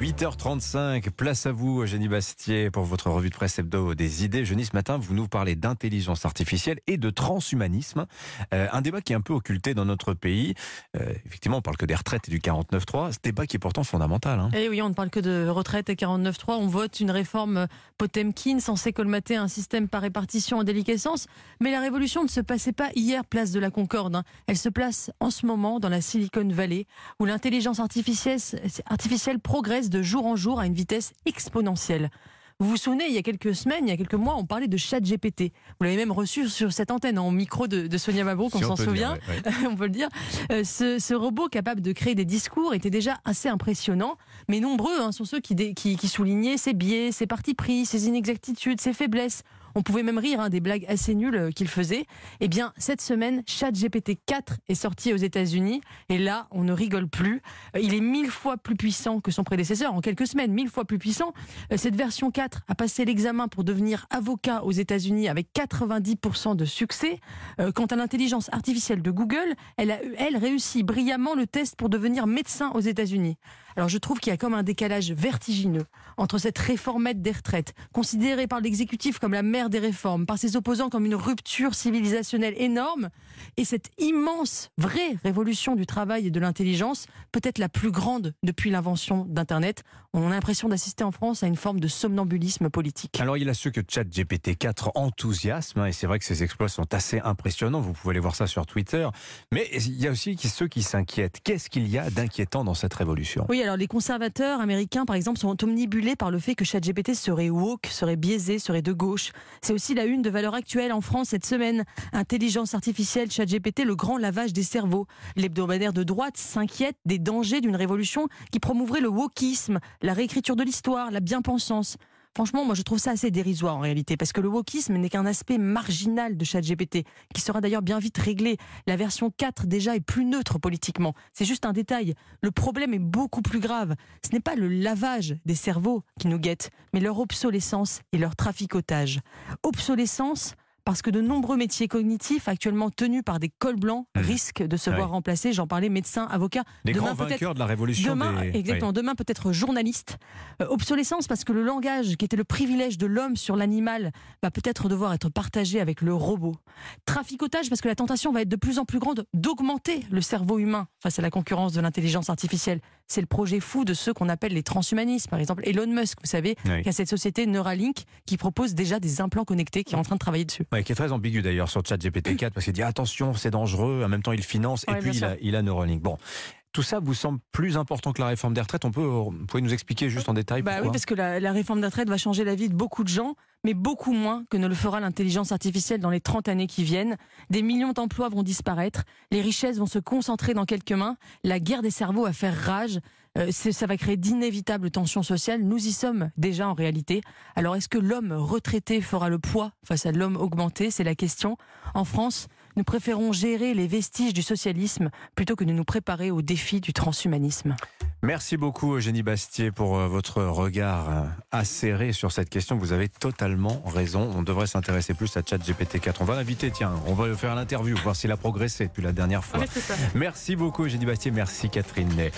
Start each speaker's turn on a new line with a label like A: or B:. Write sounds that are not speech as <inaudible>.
A: 8h35, place à vous, Eugénie Bastier, pour votre revue de presse hebdo des idées. Jeudi, ce matin, vous nous parlez d'intelligence artificielle et de transhumanisme. Euh, un débat qui est un peu occulté dans notre pays. Euh, effectivement, on parle que des retraites et du 49.3. Ce débat qui est pourtant fondamental. Hein.
B: Eh oui, on ne parle que de retraite et 49.3. On vote une réforme Potemkin censée colmater un système par répartition en déliquescence. Mais la révolution ne se passait pas hier, place de la Concorde. hein. Elle se place en ce moment dans la Silicon Valley, où l'intelligence artificielle progresse de jour en jour à une vitesse exponentielle. Vous vous souvenez, il y a quelques semaines, il y a quelques mois, on parlait de chat GPT. Vous l'avez même reçu sur cette antenne, en micro de, de Sonia Mabrouk,
A: Si
B: on
A: on
B: s'en
A: dire,
B: souvient,
A: ouais, ouais. <laughs>
B: on peut le dire. Euh, ce, ce robot capable de créer des discours était déjà assez impressionnant, mais nombreux hein, sont ceux qui, dé- qui, qui soulignaient ses biais, ses partis pris, ses inexactitudes, ses faiblesses. On pouvait même rire hein, des blagues assez nulles euh, qu'il faisait. Eh bien, cette semaine, ChatGPT 4 est sorti aux États-Unis et là, on ne rigole plus. Euh, Il est mille fois plus puissant que son prédécesseur en quelques semaines, mille fois plus puissant. Euh, Cette version 4 a passé l'examen pour devenir avocat aux États-Unis avec 90% de succès. Quant à l'intelligence artificielle de Google, elle a, elle, réussi brillamment le test pour devenir médecin aux États-Unis. Alors je trouve qu'il y a comme un décalage vertigineux entre cette réformette des retraites, considérée par l'exécutif comme la mère des réformes, par ses opposants comme une rupture civilisationnelle énorme, et cette immense, vraie révolution du travail et de l'intelligence, peut-être la plus grande depuis l'invention d'Internet. On a l'impression d'assister en France à une forme de somnambulisme politique.
A: Alors, il y a ceux que ChatGPT 4 enthousiasme, et c'est vrai que ces exploits sont assez impressionnants. Vous pouvez aller voir ça sur Twitter. Mais il y a aussi ceux qui s'inquiètent. Qu'est-ce qu'il y a d'inquiétant dans cette révolution?
B: Oui, alors les conservateurs américains, par exemple, sont omnibulés par le fait que ChatGPT serait woke, serait biaisé, serait de gauche. C'est aussi la une de Valeurs Actuelles en France cette semaine. Intelligence artificielle, ChatGPT, le grand lavage des cerveaux. L'hebdomadaire de droite s'inquiète des dangers d'une révolution qui promouvrait le wokisme, la réécriture de l'histoire, la bien-pensance. Franchement, moi je trouve ça assez dérisoire en réalité, parce que le wokisme n'est qu'un aspect marginal de ChatGPT, qui sera d'ailleurs bien vite réglé. La version 4 déjà est plus neutre politiquement. C'est juste un détail. Le problème est beaucoup plus grave. Ce n'est pas le lavage des cerveaux qui nous guette, mais leur obsolescence et leur traficotage. Obsolescence parce que de nombreux métiers cognitifs actuellement tenus par des cols blancs
A: Mhm.
B: risquent de se
A: Ouais.
B: voir remplacés. J'en parlais, médecins, avocats.
A: Les
B: Demain,
A: grands vainqueurs de la révolution
B: Demain,
A: des...
B: exactement. Demain, peut-être journaliste. Euh, obsolescence parce que le langage, qui était le privilège de l'homme sur l'animal, va peut-être devoir être partagé avec le robot. Traficotage parce que la tentation va être de plus en plus grande d'augmenter le cerveau humain face à la concurrence de l'intelligence artificielle. C'est le projet fou de ceux qu'on appelle les transhumanistes. Par exemple, Elon Musk, vous savez,
A: Oui.
B: qui a cette société Neuralink qui propose déjà des implants connectés, qui est en train de travailler dessus.
A: Ouais, qui est très ambigu d'ailleurs sur ChatGPT <clears throat> 4 parce qu'il dit attention, c'est dangereux. En même temps, il finance et
B: Ouais,
A: puis il a, il a Neuralink. Bon, tout ça vous semble plus important que la réforme des retraites On peut, vous pouvez nous expliquer juste en détail
B: Bah oui, parce que la, la réforme des retraites va changer la vie de beaucoup de gens, mais beaucoup moins que ne le fera l'intelligence artificielle dans les 30 années qui viennent. Des millions d'emplois vont disparaître, les richesses vont se concentrer dans quelques mains, la guerre des cerveaux va faire rage, ça va créer d'inévitables tensions sociales. Nous y sommes déjà en réalité. Alors est-ce que l'homme retraité fera le poids face à l'homme augmenté? C'est la question. En France, nous préférons gérer les vestiges du socialisme plutôt que de nous préparer au défi du transhumanisme.
A: Merci beaucoup Eugénie Bastier pour euh, votre regard euh, acéré sur cette question. Vous avez totalement raison. On devrait s'intéresser plus à ChatGPT 4. On va l'inviter, tiens, on va faire l'interview, voir s'il a progressé depuis la dernière fois. Merci beaucoup Eugénie Bastier, merci Catherine Ney.